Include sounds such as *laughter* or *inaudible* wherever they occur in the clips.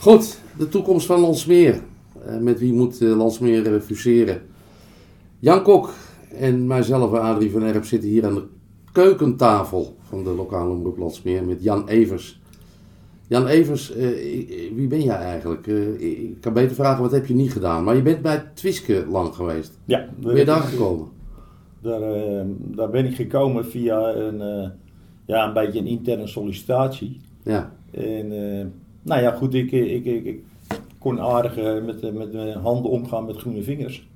Goed, de toekomst van Landsmeer. Uh, met wie moet uh, Landsmeer uh, fuseren? Jan Kok en mijzelf, Adrie van Erp, zitten hier aan de keukentafel van de lokale omroep Landsmeer met Jan Evers. Jan Evers, wie ben jij eigenlijk? ik kan beter vragen, wat heb je niet gedaan? Maar je bent bij Twiske lang geweest. Ja. Ben je daar gekomen? Daar, daar ben ik gekomen via een, ja, een beetje een interne sollicitatie. Ja. En nou ja, goed, ik, ik, ik, ik kon aardig met, met mijn handen omgaan met groene vingers.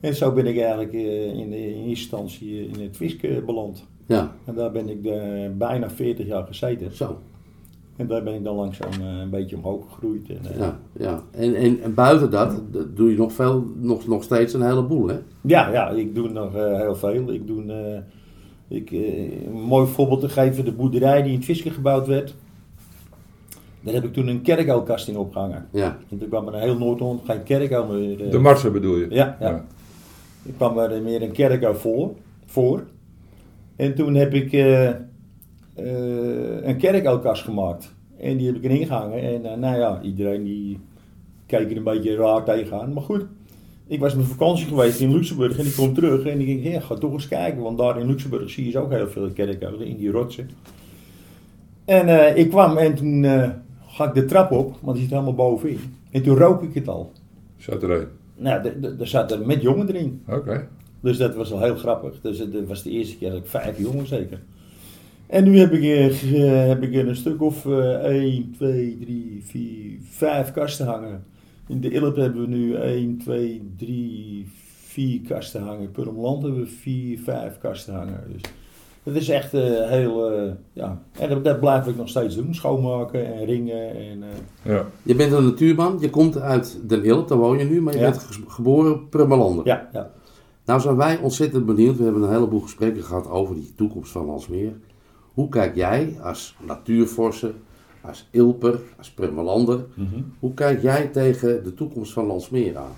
En zo ben ik eigenlijk in, in eerste instantie in het Fiske beland. Ja. En daar ben ik de, bijna 40 jaar gezeten. Zo. En daar ben ik dan langzaam een beetje omhoog gegroeid. En, ja, ja. En, en, en, buiten dat doe je nog, veel, nog, nog steeds een heleboel, hè? Ja, ja ik doe nog heel veel. Ik doe, ik, een mooi voorbeeld te geven, de boerderij die in het Fiske gebouwd werd. Daar heb ik toen een kerkuilkast in opgehangen. Ja. En toen kwam er een heel Noord-Holland geen kerkuil meer. Uh, de marsen bedoel je? Ja, ja. ja. Ik kwam er meer een kerkuil voor. voor. En toen heb ik uh, uh, een kerkuilkast gemaakt. En die heb ik erin gehangen. En nou ja, iedereen die keek er een beetje raar tegenaan. Maar goed, ik was met vakantie geweest in Luxemburg en ik kom terug. En ik denk, ja, ga toch eens kijken. Want daar in Luxemburg zie je ook heel veel kerkuilen in die rotsen. En ik kwam en toen ga ik de trap op, want die zit helemaal bovenin. En toen rook ik het al. Zat erin? Nou, er zat er met jongen erin. Oké. Okay. Dus dat was al heel grappig. Dus dat was de eerste keer dat ik vijf jongen zeker. En nu heb ik, uh, heb ik een stuk of uh, 1, 2, 3, 4, 5 kasten hangen. In de Ilp hebben we nu 1, 2, 3, 4 kasten hangen. Per land hebben we 4, 5 kasten hangen. Dus dat is echt uh, heel, uh, ja, en dat, dat blijf ik nog steeds doen. Schoonmaken en ringen. En, uh... ja. Je bent een natuurman, je komt uit Den Ilp, daar woon je nu, maar je Ja. bent ge- geboren op Prummelander. Ja, ja. Nou zijn wij ontzettend benieuwd, we hebben een heleboel gesprekken gehad over die toekomst van Landsmeer. Hoe kijk jij als natuurvorser, als Ilper, als Prummelander, Mhm. hoe kijk jij tegen de toekomst van Landsmeer aan?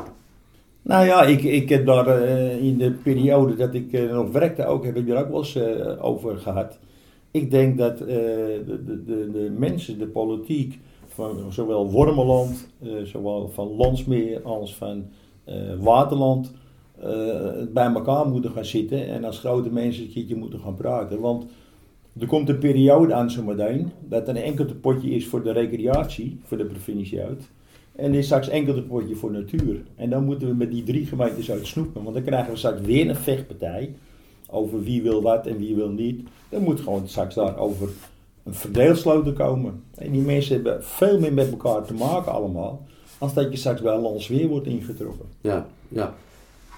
Nou ja, ik, ik heb daar eh, in de periode dat ik eh, nog werkte ook, heb ik daar ook wel eens eh, over gehad. Ik denk dat de, de, de, mensen, de politiek van zowel Wormeland, zowel van Landsmeer als van Waterland, bij elkaar moeten gaan zitten en als grote mensen een keertje moeten gaan praten. Want er komt een periode aan zometeen dat er een enkel potje is voor de recreatie, voor de provincie uit. En er is straks enkel een potje voor natuur. En dan moeten we met die drie gemeentes uit snoepen. Want dan krijgen we straks weer een vechtpartij. Over wie wil wat en wie wil niet. Dan moet gewoon straks daar over een verdeelsloten komen. En die mensen hebben veel meer met elkaar te maken allemaal. Als dat je straks bij ons weer wordt ingetrokken. Ja, ja.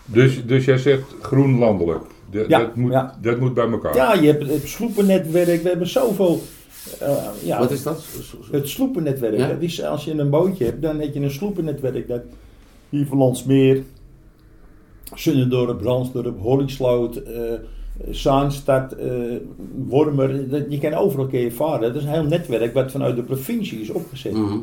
Dus, dus jij zegt groen landelijk. De- Ja, dat, moet, ja. dat moet bij elkaar. Ja, je hebt het sloepennetwerk. We hebben zoveel... eh, ja, Wat is dat? Het sloepennetwerk. Ja. Dat is, als je een bootje hebt, dan heb je een sloepennetwerk. Dat hier van Landsmeer, Sunnendorp, Ransdorp, Hollingsloot, eh Zaanstad, eh, Wormer. Dat, je kan overal je varen. Dat is een heel netwerk wat vanuit de provincie is opgezet. Mhm.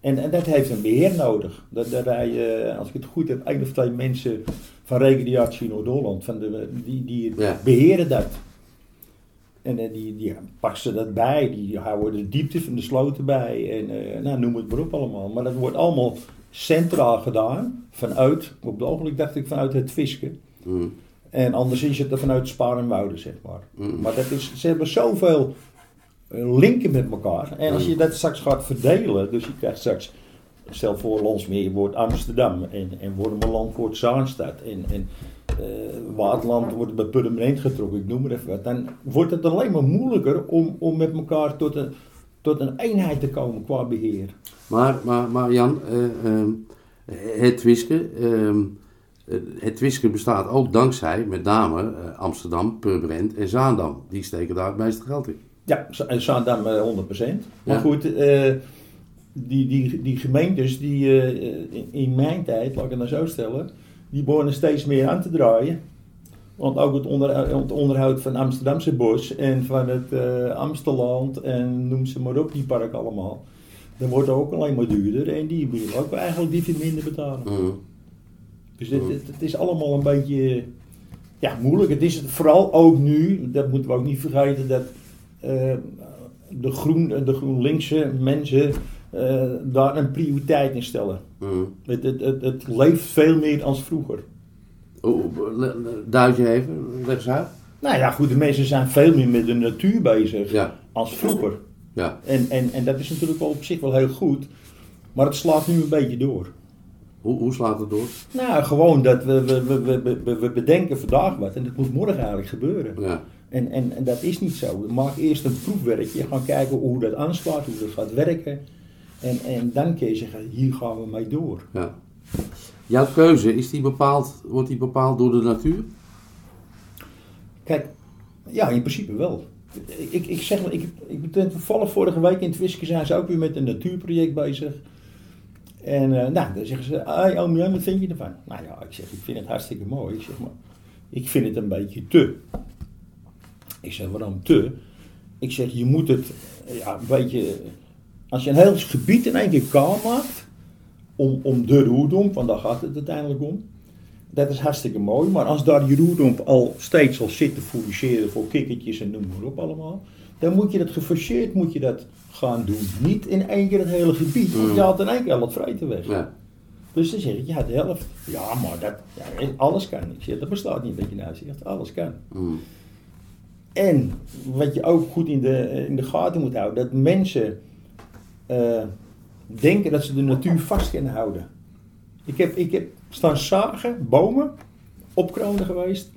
En, en dat heeft een beheer nodig. Dat, rijden, als ik het goed heb, één of twee mensen van Recreatie Noord-Holland. Van de, die die Ja. beheren dat. En eh, die, die passen dat bij. Die houden de diepte van de sloten bij. En eh, nou, noem het maar op allemaal. Maar dat wordt allemaal centraal gedaan. Vanuit, op het ogenblik dacht ik vanuit het Fisken. Mhm. En anders is het er vanuit Spaar en Wouden, zeg maar. Mhm. Maar dat is, ze hebben zoveel eh, linken met elkaar. En als je dat straks gaat verdelen, dus je krijgt straks, stel voor Landsmeer wordt Amsterdam en, en Wormerland wordt Zaanstad en, en eh, Waterland wordt bij Purmerend getrokken, ik noem maar even wat. Dan wordt het alleen maar moeilijker om, om met elkaar tot een, tot een eenheid te komen qua beheer. Maar, maar, maar Jan, ehm, het Twiske, ehm, eh, het Twiske bestaat ook dankzij met name eh, Amsterdam, Purmerend en Zaandam. Die steken daar het meeste geld in. Ja, en Zaandam eh, 100%. Maar goed, die, die, die gemeentes die in, in mijn tijd, laat ik het nou zo stellen, die begonnen steeds meer aan te draaien. Want ook het, onder, het onderhoud van Amsterdamse bos en van het Amsteland en noem ze maar op, die park allemaal. Dat wordt ook alleen maar duurder en die willen ook eigenlijk die veel minder betalen. Mhm. Dus het, het, het is allemaal een beetje ja, moeilijk. Het is vooral ook nu, dat moeten we ook niet vergeten, dat eh, de, groen, de GroenLinkse mensen, eh, daar een prioriteit in stellen. Mm. Het, het, het, het leeft veel meer als vroeger. Oh, Duid je even, leg eens uit. Nou ja, goed, de mensen zijn veel meer met de natuur bezig Ja, als vroeger. ja. En, en, en dat is natuurlijk wel op zich wel heel goed. Maar het slaat nu een beetje door. Hoe, hoe slaat het door? Nou, gewoon dat we, we, we, we, we, bedenken vandaag wat en het moet morgen eigenlijk gebeuren. Ja, En, en, en dat is niet zo. Maken eerst een proefwerkje, gaan kijken hoe dat aanslaat, hoe dat gaat werken. En, en dan kun je zeggen, hier gaan we mee door. ja. Jouw keuze, is die bepaald, wordt die bepaald door de natuur? Kijk, ja, in principe wel. Ik, ik zeg ik, ik ben toevallig vorige week in het Twiske zijn ze ook weer met een natuurproject bezig. En eh, nou, dan zeggen ze, hey, oom Jan, wat vind je ervan? Nou ja, ik zeg, ik vind het hartstikke mooi. Ik zeg maar, ik vind het een beetje te. Ik zeg, waarom te? Ik zeg, je moet het, ja, een beetje, als je een heel gebied in één keer kaal maakt, om, om de roerdomp, want daar gaat het uiteindelijk om. Dat is hartstikke mooi, maar als daar je roerdomp al steeds al zit te fourageren voor kikkertjes en noem maar op allemaal, dan moet je dat geforceerd moet je dat gaan doen. Niet in één keer het hele gebied, want je haalt in één keer al het vreten weg. Ja. Dus dan zeg ik, ja, de helft. Ja, maar dat, ja, alles kan. Ik zeg, dat bestaat niet wat je nou zegt, alles kan. Mm. En wat je ook goed in de, in de gaten moet houden, dat mensen eh, denken dat ze de natuur vast kunnen houden. Ik heb, ik heb staan zagen, bomen, opkronen geweest.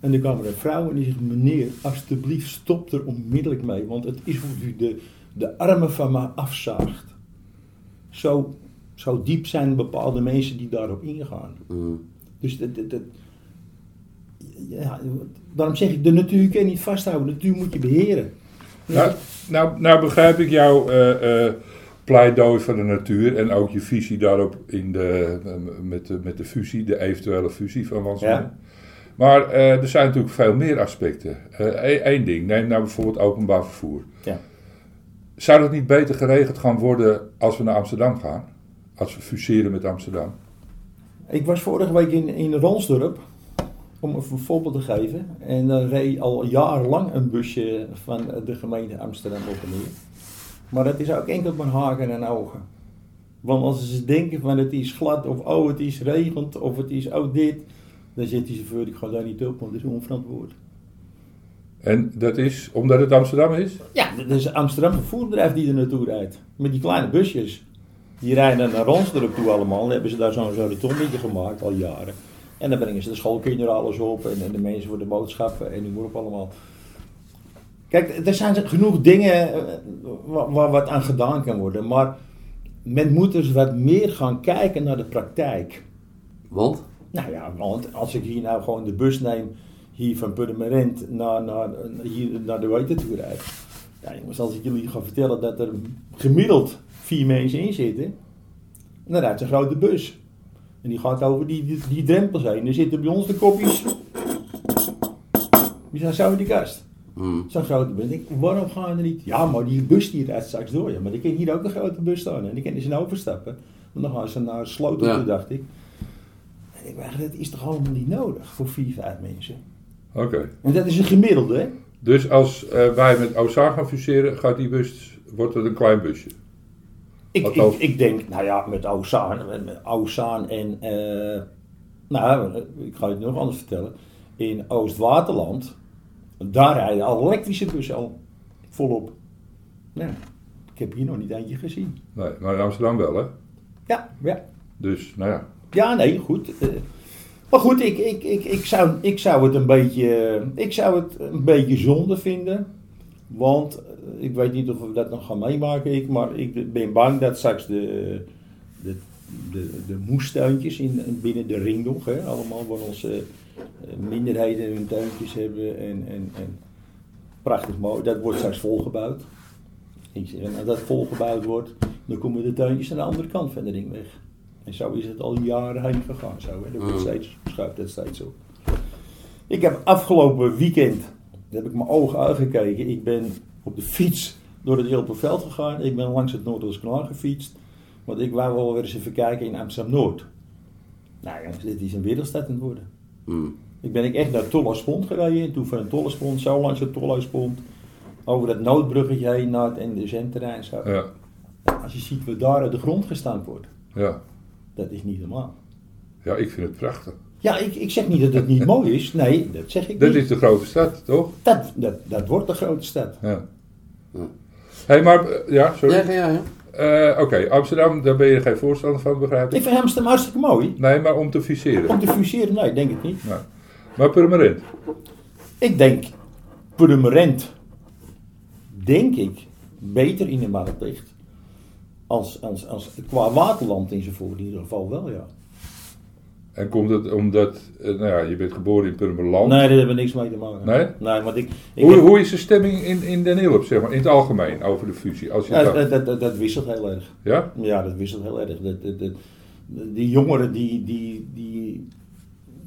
En er kwam er een vrouw en die zegt, meneer, alstublieft stop er onmiddellijk mee. Want het is hoe u de, de armen van me afzaagt. Zo, zo diep zijn bepaalde mensen die daarop ingaan. Mm. Dus dat, dat, dat- ja, daarom zeg ik, de natuur kun je niet vasthouden, de natuur moet je beheren. Nou, nou, nou begrijp ik jouw eh, eh, pleidooi van de natuur en ook je visie daarop in de, eh, met, de, met de fusie, de eventuele fusie van Wansmeer. Ja. Maar eh, er zijn natuurlijk veel meer aspecten. Eén ding, neem nou bijvoorbeeld openbaar vervoer. Ja. Zou dat niet beter geregeld gaan worden als we naar Amsterdam gaan? Als we fuseren met Amsterdam? Ik was vorige week in, in Ronsdorp, om een voorbeeld te geven. En dan reed al jarenlang een busje van de gemeente Amsterdam op en neer. Maar dat is ook enkel maar haken en ogen. Want als ze denken van het is glad of oh het is regent of het is oh dit. Dan zit die chauffeur, ik ga daar niet op, want het is onverantwoord. En dat is omdat het Amsterdam is? Ja, dat is een Amsterdam vervoerbedrijf die er naartoe rijdt. Met die kleine busjes. Die rijden naar Ronsdorp toe allemaal. Dan hebben ze daar zo'n rotondetje gemaakt al jaren. En dan brengen ze de schoolkinderen alles op. En, en de mensen voor de boodschappen en noem maar op allemaal. Kijk, er zijn genoeg dingen eh, waar, waar wat aan gedaan kan worden. Maar men moet dus wat meer gaan kijken naar de praktijk. Want? Nou ja, want als ik hier nou gewoon de bus neem, hier van Purmerend naar, naar, hier naar de Weten toe rijd. Ja jongens, als ik jullie ga vertellen dat er gemiddeld vier mensen in zitten, dan rijdt een grote bus. En die gaat over die, die, die drempels heen. Er zitten bij ons de kopjes, die zijn zo in de kast. Mm. Zo'n grote bus. Ik denk, waarom gaan we er niet? Ja, maar die bus die rijdt straks door. Ja, maar er kan hier ook een grote bus staan. En die kunnen ze overstappen. Want dan gaan ze naar Sloten Ja. toe, dacht ik. En ik dacht, dat is toch allemaal niet nodig voor vier, vijf mensen. Oké. En dat is een gemiddelde, hè? Dus als eh, wij met Ozaan gaan fuseren, gaat die bus, wordt het een klein busje? Ik, ik, denk, nou ja, met Ozaan, met, en, eh, nou, ik ga je het nog anders vertellen. In Oost-Waterland, daar rijden al elektrische bussen al volop. Nou, ik heb hier nog niet eentje gezien. Nee, maar in Amsterdam wel, hè? Ja, ja. Dus, nou ja. Ja, nee, goed. Eh, maar goed, ik, ik, ik, ik, zou, ik zou het een beetje, ik zou het een beetje zonde vinden. Want eh, ik weet niet of we dat nog gaan meemaken, ik, maar ik ben bang dat straks de, de, de, de moestuintjes in, binnen de ring nog, hè, allemaal waar onze eh, minderheden hun tuintjes hebben en, en, en prachtig mooi, dat wordt straks volgebouwd. Ik zeg, en als dat volgebouwd wordt, dan komen de tuintjes aan de andere kant van de ring weg. En zo is het al jaren heen gegaan. Zo, hè. Dat wordt Mm. steeds, schuift het steeds op. Ik heb afgelopen weekend, daar heb ik mijn ogen uitgekeken. Ik ben op de fiets door het Ilperveld gegaan. Ik ben langs het Noordelijks kanaal gefietst. Want ik wou wel weer eens even kijken in Amsterdam-Noord. Nou jongens, dit is een wereldstad aan het worden. Mm. Ik ben ik echt naar Tollerspont gereden. En toen van een Tollerspont, zo langs het Tollerspont. Over dat noodbruggetje heen naar het NDSM-terrein. Zo. ja. Als je ziet wat daar uit de grond gestampt wordt, Ja. dat is niet normaal. ja, ik vind het prachtig. Ja, ik, ik zeg niet dat het niet mooi is. Nee, dat zeg ik Dat niet. is de grote stad, toch? Dat, dat, dat wordt de grote stad. Ja. Ja. Hé, maar, eh, ja, sorry. Ja, ja, ja. Eh, Oké, Amsterdam, daar ben je geen voorstander van, begrijp Ik ik? vind Amsterdam hartstikke mooi. Nee, maar om te viseren. Om te fuseren, nee, ik denk het niet. Nou. Maar Purmerend. Ik denk, Purmerend, denk ik, beter in de markt ligt. Als, als, als, qua waterland in zijn voor in ieder geval wel, ja. En komt het omdat, eh, nou ja, je bent geboren in Purmerland. Nee, daar hebben we niks mee te maken. Nee? Nee, want ik... ik Hoe, heb- hoe is de stemming in, in Den Hilp, zeg maar, in het algemeen, over de fusie? Als je Ja, dat, dat, dat, dat, dat wisselt heel erg. ja? Ja, dat wisselt heel erg. Dat, dat, dat- die jongeren die, die, die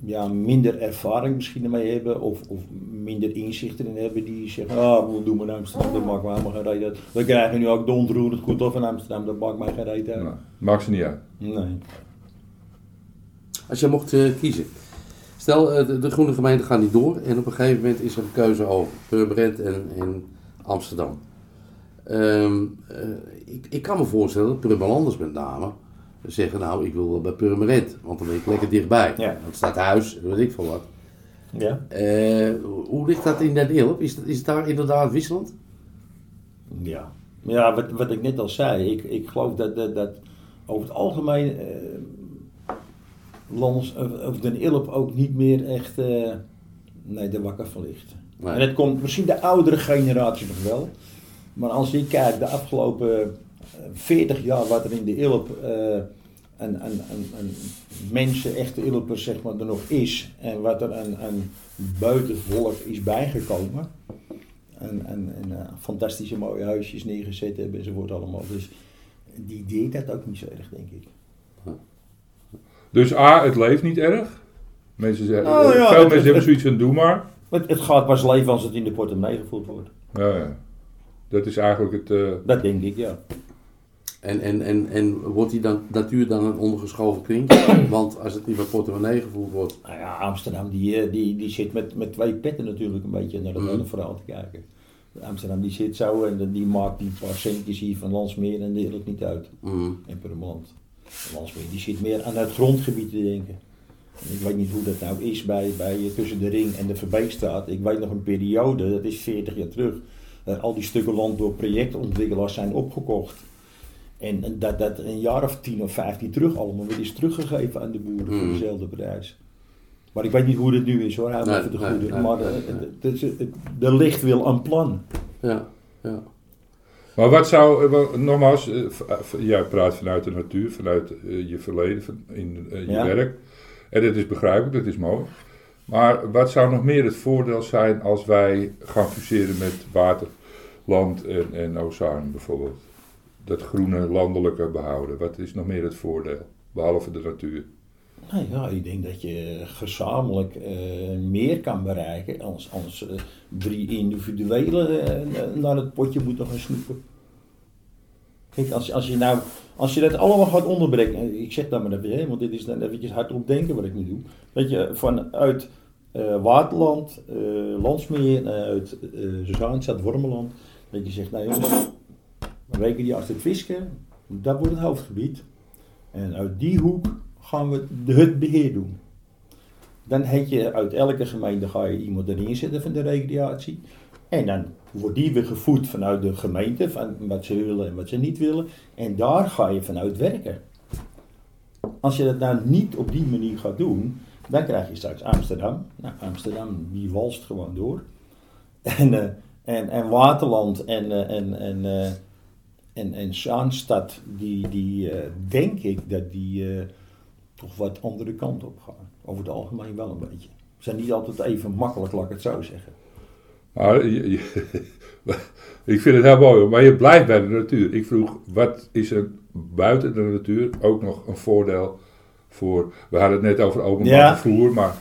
ja, minder ervaring misschien ermee hebben of, of minder inzichten in hebben, die zeggen, ah, we doen maar Amsterdam, dat maakt mij helemaal geen reet uit. We krijgen nu ook de ontroerend goed af in Amsterdam, dat maakt mij geen reet uit. Nou, maakt ze niet uit. Nee. Als je mocht eh, kiezen. Stel, eh, de, de groene gemeente gaat niet door en op een gegeven moment is er een keuze over Purmerend en, en Amsterdam. Ehm, eh, ik, ik kan me voorstellen dat Purmerlanders met name zeggen, nou ik wil wel bij Purmerend, want dan ben ik lekker dichtbij. Ja. Want het staat huis, weet ik veel wat. Ja? Hoe ligt dat in Den Hilp? Is, is het daar inderdaad wisselend? Ja. Ja, wat, wat ik net al zei, ik, ik geloof dat, dat, dat over het algemeen Lands, of, Den Ilp ook niet meer echt eh, nee, er wakker van ligt. Nee. En het komt misschien de oudere generatie nog wel. Maar als ik kijk de afgelopen eh, 40 jaar wat er in de Ilp eh een, een, een mensen, echte Ilpers zeg maar, er nog is. En wat er een, een buitenvolk is bijgekomen. En, en, en eh, fantastische mooie huisjes neergezet hebben enzovoort allemaal. Dus die deed dat ook niet zo erg, denk ik. Dus A, het leeft niet erg. Mensen zeggen, Nou ja, veel het- mensen het- hebben zoiets van, doe maar. Het, het gaat pas leven als het in de portemonnee gevoeld wordt. Ja, ja. Dat is eigenlijk het... eh, Dat denk ik, ja. En, en, en, en wordt die dan, natuur dan een ondergeschoven kring? Want als het niet bij portemonnee gevoeld wordt, Nou ja, Amsterdam die, eh, die, die zit met, met twee petten natuurlijk een beetje naar dat Mhm. hele verhaal te kijken. Amsterdam die zit zo en die maakt die paar centjes hier van Landsmeer en deelt het niet uit. mm, Landsmeer die zit meer aan het grondgebied te denken. En ik weet niet hoe dat nou is bij, bij, eh, tussen de Ring en de Verbeekstraat. Ik weet nog een periode, dat is 40 jaar terug, dat al die stukken land door projectontwikkelaars zijn opgekocht. En en dat dat een jaar of 10 of 15 terug allemaal weer is teruggegeven aan de boeren voor Mm. dezelfde prijs. Maar ik weet niet hoe het nu is hoor, me Nee, even de goede. nee, maar nee, eh, er ligt wel een plan. ja, ja. Maar wat zou, eh, nogmaals, eh, eh, jij praat vanuit de natuur, vanuit je verleden, van, in je Ja. werk. En dat is begrijpelijk, dat is mooi. Maar wat zou nog meer het voordeel zijn als wij gaan fuseren met water, land en, en oceaan bijvoorbeeld? Dat groene landelijke behouden. Wat is nog meer het voordeel, behalve de natuur? Nou ja, ik denk dat je gezamenlijk eh, meer kan bereiken als, als eh, drie individuele eh, naar het potje moeten gaan snoepen. Kijk, als, als, je nou, als je dat allemaal gaat onderbreken, ik zeg dat maar even, want dit is dan eventjes hardop denken wat ik nu doe. Dat je vanuit Waterland, Landsmeer, uit uh, Zaanstad, Wormeland, dat je zegt, nou jongens, we weken die als het visken, dat wordt het hoofdgebied. En uit die hoek gaan we het beheer doen. Dan heb je uit elke gemeente ga je iemand erin zetten van de recreatie. En dan wordt die weer gevoed vanuit de gemeente, van wat ze willen en wat ze niet willen. En daar ga je vanuit werken. Als je dat nou niet op die manier gaat doen, dan krijg je straks Amsterdam. Nou, Amsterdam die walst gewoon door. *laughs* En, eh, en, en Waterland en, eh, en, en, eh, en, en Zaanstad, die, die denk ik dat die toch wat andere kant op gaan. Over het algemeen wel een beetje. Ze zijn niet altijd even makkelijk, laat ik het zo zeggen. Maar je- je- *laughs* ik vind het heel mooi, maar je blijft bij de natuur. Ik vroeg, wat is er buiten de natuur ook nog een voordeel voor... We hadden het net over openbaar Ja. vervoer, maar...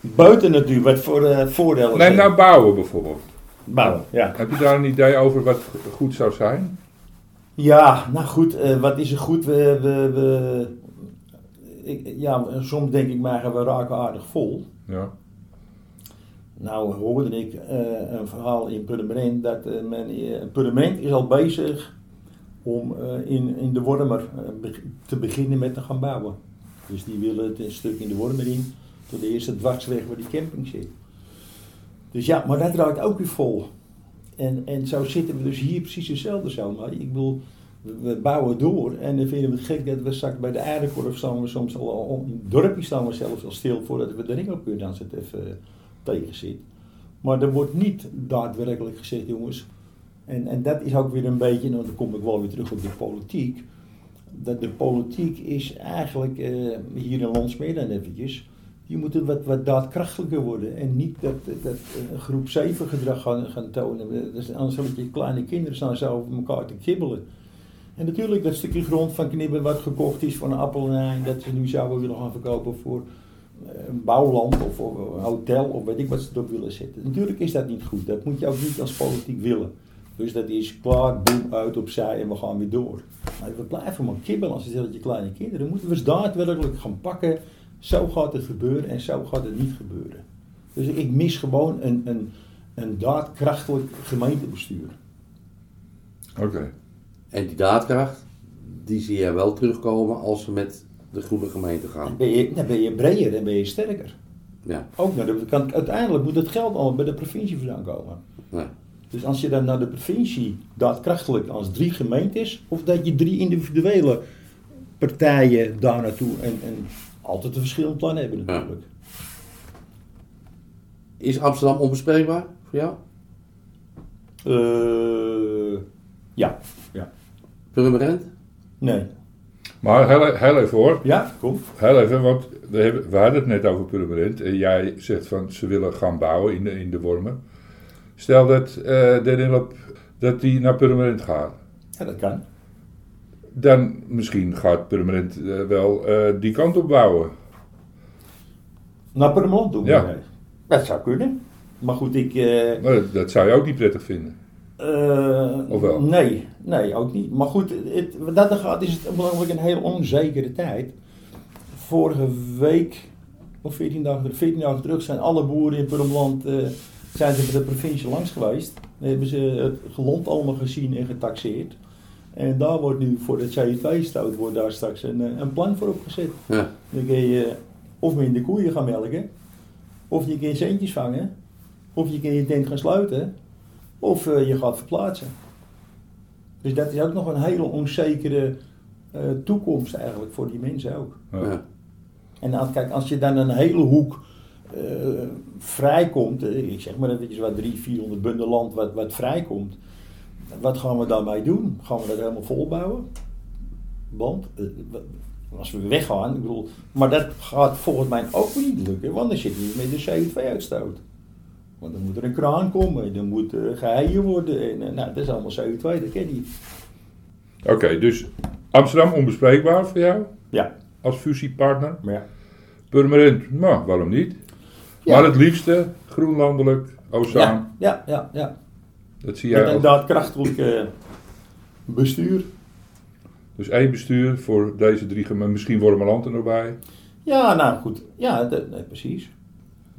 Buiten natuurlijk, wat voor eh, voordelen Nee, nou bouwen bijvoorbeeld. Bouwen, ja. Heb je daar een idee over wat goed zou zijn? Ja, nou goed, eh, wat is er goed? We, we, we, ik, ja, soms denk ik maar, we raken aardig vol. Ja. Nou hoorde ik eh, een verhaal in Purmerend dat eh, men, eh, Purmerend is al bezig om in, in de Wormer te beginnen met te gaan bouwen. Dus die willen het een stuk in de Wormer in, tot de eerste dwarsweg waar die camping zit. Dus ja, maar dat draait ook weer vol. En, en zo zitten we dus hier precies hetzelfde zo. Maar ik bedoel, we, we bouwen door en dan vinden we het gek dat we straks bij de aardekorf staan we soms al, in het dorpje staan we zelfs al stil voordat we de kunnen als het even eh, tegen zit. Maar er wordt niet daadwerkelijk gezegd, jongens. En, en dat is ook weer een beetje, nou dan kom ik wel weer terug op de politiek. Dat de politiek is eigenlijk, eh, hier in Landsmeer dan eventjes, die moeten wat, wat daadkrachtiger worden. En niet dat, dat eh, groep 7 gedrag gaan, gaan tonen. Anders zal je kleine kinderen staan zo over elkaar te kibbelen. En natuurlijk dat stukje grond van Knibben wat gekocht is van een appel en een dat ze nu zouden willen gaan verkopen voor eh, een bouwland of voor een hotel of weet ik wat ze erop willen zetten. Natuurlijk is dat niet goed. Dat moet je ook niet als politiek willen. Dus dat is klaar, boem, uit, opzij en we gaan weer door. Maar we blijven maar kibbelen als je dat je kleine kinderen. moeten we eens daadwerkelijk gaan pakken. Zo gaat het gebeuren en zo gaat het niet gebeuren. Dus ik mis gewoon een, een, een daadkrachtig gemeentebestuur. Oké. En die daadkracht, die zie je wel terugkomen als we met de groene gemeente Dan gaan. ben je, dan ben je breder en ben je sterker. Ja, Ook naar de kant, uiteindelijk moet het geld allemaal bij de provincie vandaan komen. Dus als je dan naar de provincie daadkrachtelijk als drie gemeentes, of dat je drie individuele partijen daar naartoe en, en altijd een verschillend plan hebben natuurlijk. Is Amsterdam onbespreekbaar voor jou? Eh, ja, Purmerend? Nee. Maar heel, heel even hoor. Ja, kom. Heel even, want we, hebben, we hadden het net over Purmerend. En jij zegt van ze willen gaan bouwen in de, in de Wormen. Stel dat eh Danilop dat die naar Purmerend gaat. Ja, dat kan. Dan misschien gaat Purmerend eh, wel eh, die kant op bouwen. Naar Permont doen. Ja. Dat zou kunnen. Maar goed, ik... eh, Maar dat, dat zou je ook niet prettig vinden. Eh, Of wel? Nee, nee, ook niet. Maar goed, het, wat dat er gaat is het belangrijk een heel onzekere tijd. Vorige week, of 14 dagen, 14 dagen terug, zijn alle boeren in Purmerland eh, zijn ze bij de provincie langs geweest. Dan hebben ze het gelond allemaal gezien en getaxeerd. En daar wordt nu voor het CO2-stoot wordt daar straks een, eh, een plan voor opgezet. Ja. Dan kun je of minder koeien gaan melken, of je kunt centjes vangen, of je kunt je tent gaan sluiten, of eh, je gaat verplaatsen. Dus dat is ook nog een hele onzekere eh, toekomst eigenlijk voor die mensen ook. Ja. En als, kijk, als je dan een hele hoek eh, vrijkomt, eh, ik zeg maar eventjes wat 300, 400 bundel land wat, wat vrijkomt, wat gaan we daarmee doen? Gaan we dat helemaal volbouwen? Want als we weggaan, ik bedoel, maar dat gaat volgens mij ook niet lukken, want dan zit je met de CO2-uitstoot. Want dan moet er een kraan komen, dan moet uh, geheien worden, en eh, nou, dat is allemaal CO2, dat ken je. Oké, dus Amsterdam onbespreekbaar voor jou Ja, als fusiepartner. maar ja. Purmerend, nou, waarom niet? Ja. Maar het liefste groenlandelijk, Ozaan. Ja, ja, ja, ja. Dat zie Met jij een als, daadkrachtig eh, bestuur. Dus één bestuur voor deze drie gemeenten, misschien Wormerland er nog bij. Ja, nou goed. Ja, dat, nee, precies.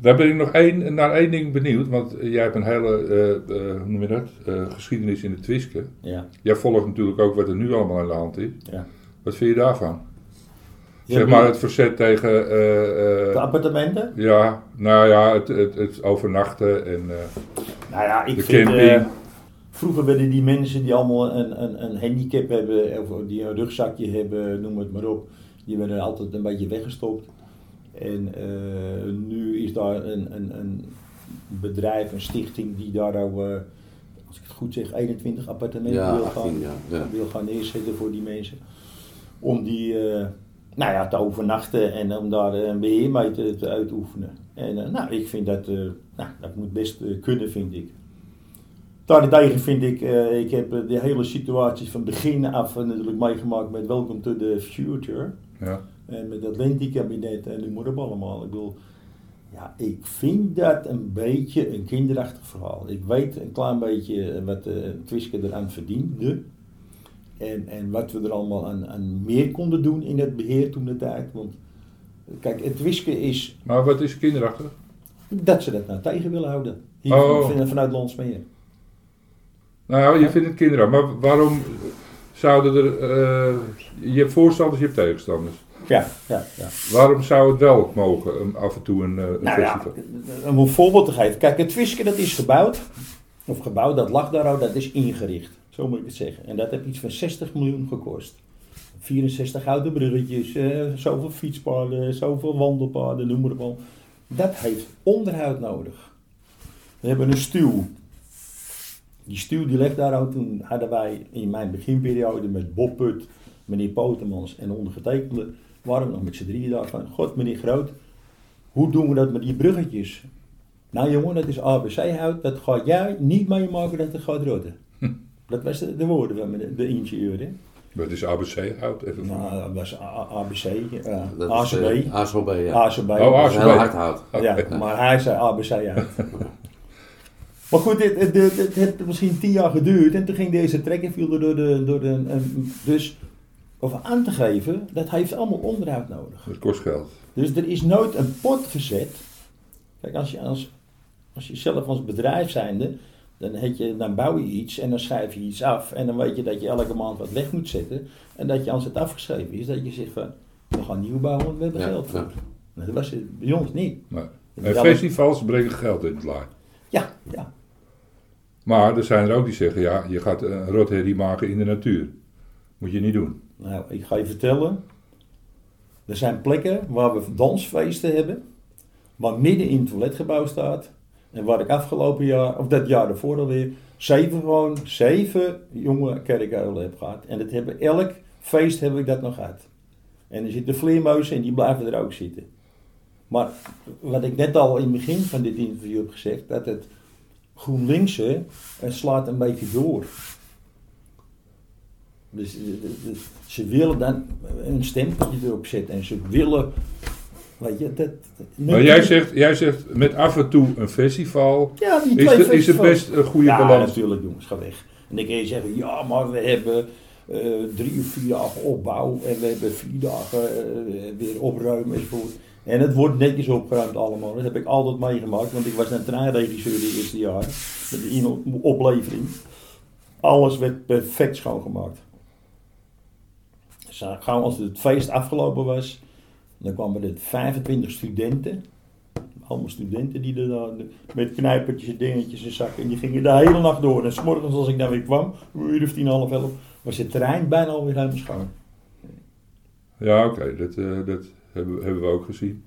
Daar ben ik nog één, naar één ding benieuwd, want jij hebt een hele, eh, eh, hoe noem je dat, Eh, geschiedenis in de Twiske. Ja, Jij volgt natuurlijk ook wat er nu allemaal aan de hand is. ja. Wat vind je daarvan? Zeg maar het verzet tegen, De appartementen? ja, nou ja, het, het, het overnachten en Nou ja, ik de vind... camping. vroeger werden die mensen die allemaal een, een, een handicap hebben, of die een rugzakje hebben, noem het maar op, die werden altijd een beetje weggestopt. En eh, nu is daar een, een, een bedrijf, een stichting, die daar nou, eh, als ik het goed zeg, 21 appartementen Ja, wil, 18, gaan, ja, ja. wil gaan neerzetten voor die mensen. Om die eh, nou ja, te overnachten en om daar een beheer mee te, te uitoefenen. En nou, ik vind dat, nou, dat moet best kunnen, vind ik. Daarentegen vind ik, eh, ik heb eh, de hele situatie van begin af eh, natuurlijk meegemaakt met Welcome to the Future. ja. En met dat lentekabinet en noem maar op allemaal. Ik bedoel, ja, ik vind dat een beetje een kinderachtig verhaal. Ik weet een klein beetje wat de Twiske eraan verdiende. En, en wat we er allemaal aan, aan meer konden doen in het beheer toen de tijd. Want kijk, het Twiske is Maar wat is kinderachtig? dat ze dat nou tegen willen houden. Hier Oh. van- vanuit Landsmeer. Nou, je vindt het kinderachtig, maar waarom zouden er, eh, je hebt voorstanders, je hebt tegenstanders. Ja, ja, ja. Waarom zou het wel mogen, af en toe een, eh, een Nou ja, om een voorbeeld te geven. Kijk, het Twiske dat is gebouwd. Of gebouwd, dat lag daar al, dat is ingericht. Zo moet ik het zeggen. En dat heeft iets van 60 miljoen gekost. 64 houten bruggetjes, eh, zoveel fietspaden, zoveel wandelpaden, noem maar op. Dat heeft onderhoud nodig. We hebben een stuw. Die stuw die ligt daar al. Toen hadden wij in mijn beginperiode met Bob Put, meneer Potemans en ondergetekende, waren we nog met z'n drieën daar van, god meneer Groot, hoe doen we dat met die bruggetjes? Nou jongen, dat is ABC-hout, dat ga jij niet meemaken dat het gaat rotten. *laughs* Dat was de, de woorden van de, de ingenieur. Hè? Wat is ABC hout? Even Nou, dat was A- ABC, Dat is, ACB. eh, ACB, ja. ACB. Oh, ACB. heel hard hout. Ja, maar hij zei ABC uit. *laughs* maar goed, het, het, het, het heeft misschien tien jaar geduurd en toen ging deze trekker viel er door de... Door de dus, over aan te geven, dat heeft allemaal onderhoud nodig. Dat kost geld. Dus er is nooit een pot gezet. Kijk, als je, als, als je zelf als bedrijf zijnde, dan, heet je, dan bouw je iets en dan schrijf je iets af. En dan weet je dat je elke maand wat weg moet zetten. En dat je als het afgeschreven is, dat je zegt van, we gaan nieuw bouwen, want we hebben Ja, geld voor. ja. Nou, dat was het bij ons niet. Nee. En festivals brengen geld in het laag. Ja, ja. Maar er zijn er ook die zeggen, ja, je gaat een rotherrie maken in de natuur. Moet je niet doen. Nou, ik ga je vertellen. Er zijn plekken waar we dansfeesten hebben. Waar midden in het toiletgebouw staat. En waar ik afgelopen jaar, of dat jaar ervoor alweer, zeven gewoon, zeven jonge kerkuilen heb gehad. En dat hebben, elk feest heb ik dat nog gehad. En er zitten vleermuizen en die blijven er ook zitten. Maar wat ik net al in het begin van dit interview heb gezegd, dat het GroenLinkse eh, slaat een beetje door. Dus eh, eh, ze willen dan een stempeltje erop zetten en ze willen, weet je, dat... Maar jij zegt, jij zegt met af en toe een festival. ja, die Is, twee is er festivals. best een goede ja, balans? natuurlijk jongens, ga weg. En dan kun je zeggen, ja, maar we hebben eh, drie of vier dagen opbouw en we hebben vier dagen eh, weer opruimen enzovoort. En het wordt netjes opgeruimd allemaal. Dat heb ik altijd meegemaakt, want ik was een treinregisseur de eerste jaren. Met de in- oplevering. Alles werd perfect schoongemaakt. Dus als het feest afgelopen was, dan kwamen er 25 studenten. Allemaal studenten die er dan met knijpertjes en dingetjes en zakken. En die gingen de hele nacht door. En 's morgens als ik dan weer kwam, een uur of tien, half elf, was het terrein bijna alweer helemaal schoon. Ja, oké, dat, eh, dat hebben, we- hebben we ook gezien.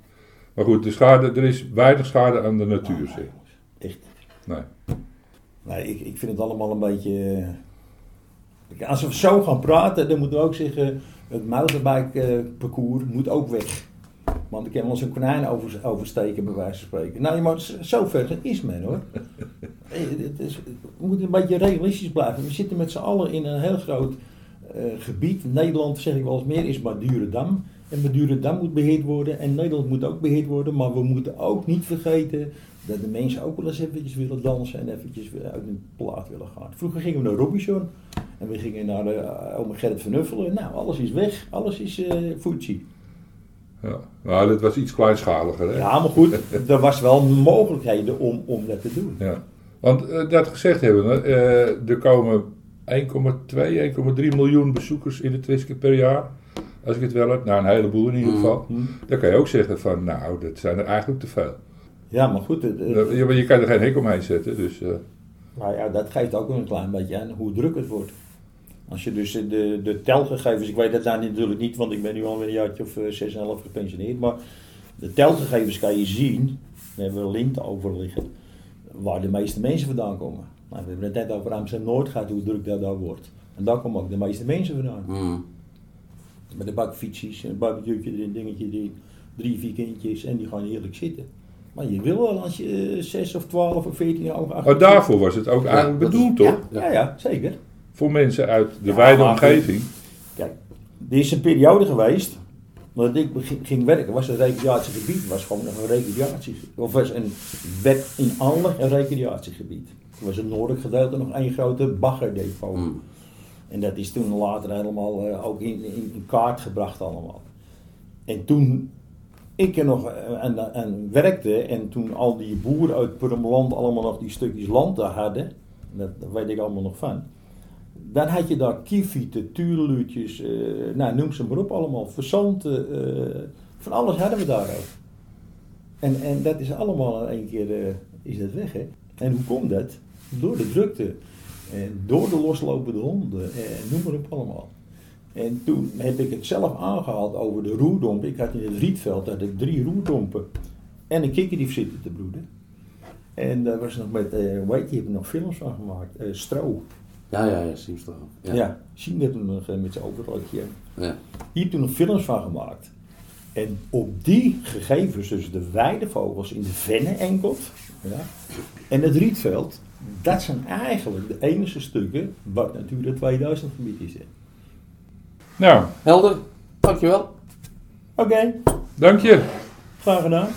Maar goed, de schade, er is weinig schade aan de natuur, zeg. Echt. Nee. Nee, ik, ik vind het allemaal een beetje. eh, Als we zo gaan praten, dan moeten we ook zeggen: het mountainbike eh, parcours moet ook weg. Want ik heb wel eens een konijn over, oversteken, bij wijze van spreken. Nou, maar z- zo ver is men hoor. *laughs* Eh, het is- we moeten een beetje realistisch blijven. We zitten met z'n allen in een heel groot gebied. Nederland, zeg ik wel eens meer, is Madurodam. En Madurodam moet beheerd worden. En Nederland moet ook beheerd worden. Maar we moeten ook niet vergeten dat de mensen ook wel eens eventjes willen dansen en eventjes weer uit een plaat willen gaan. Vroeger gingen we naar Robinson en we gingen naar uh, ome Gerrit van. Nou, alles is weg, alles is Fuji. Ja. Nou, dat was iets kleinschaliger, hè? Ja, maar goed, *laughs* er was wel mogelijkheden om, om dat te doen. Ja. Want eh, dat gezegd hebben we, er komen 1,2, 1,3 miljoen bezoekers in de Twiske per jaar. Als ik het wel heb. Nou, een heleboel in ieder Mm. geval. Dan kan je ook zeggen van, nou, dat zijn er eigenlijk te veel. Ja, maar goed, het- het- Je, je kan er geen hek omheen zetten, dus... eh, maar ja, dat geeft ook een klein beetje aan hoe druk het wordt. Als je dus de, de telgegevens, ik weet dat nou natuurlijk niet, want ik ben nu alweer een jaartje of eh, 6 en half gepensioneerd, maar de telgegevens kan je zien, we hebben een lint over liggen, waar de meeste mensen vandaan komen. Nou, we hebben het net over Amsterdam-Noord gehad, hoe druk dat daar wordt. En daar komen ook de meeste mensen vandaan. Mm. Met een bak fietsjes, een barbecue erin, dingetje erin, drie, vier kindjes en die gaan heerlijk zitten. Maar je wil wel als je eh, 6 of 12 of 14 jaar oud Maar daarvoor was het ook eigenlijk bedoeld, toch? ja, ja, zeker. Voor mensen uit de Ja, wijde omgeving. Kijk, er is een periode geweest dat ik ging werken, was het recreatiegebied, was gewoon nog een recreatie, of was een wet in aanleg een recreatiegebied. Er was het noordelijk gedeelte nog één grote baggerdepot. Mm. En dat is toen later helemaal eh, ook in, in, in kaart gebracht allemaal. En toen ik er nog eh, aan, aan werkte en toen al die boeren uit Purmerland allemaal nog die stukjes land daar hadden, dat, weet ik allemaal nog van. Dan had je daar kievieten, tuurluutjes, eh, nou noem ze maar op allemaal, verzanten, van alles hadden we daar ook. En, en dat is allemaal in één keer is dat weg, hè. En hoe komt dat? Door de drukte, en door de loslopende honden, en noem maar op allemaal. En toen heb ik het zelf aangehaald over de roerdomp. Ik had in het Rietveld had ik drie roerdompen en een kikkerdief zitten te broeden. En daar was nog met, eh weet je, heb ik nog films van gemaakt. eh Stro. Ja, ja, ja, Siemstra. Ja, Ja. toen nog eh, met zijn overroodje. ja. Hier heb toen nog films van gemaakt. En op die gegevens, dus de weidevogels in de Venne enkelt ja, en het Rietveld, dat zijn eigenlijk de enige stukken wat natuurlijk 2000 gebied is. Nou, Helder, dankjewel. Oké, dank je. graag gedaan.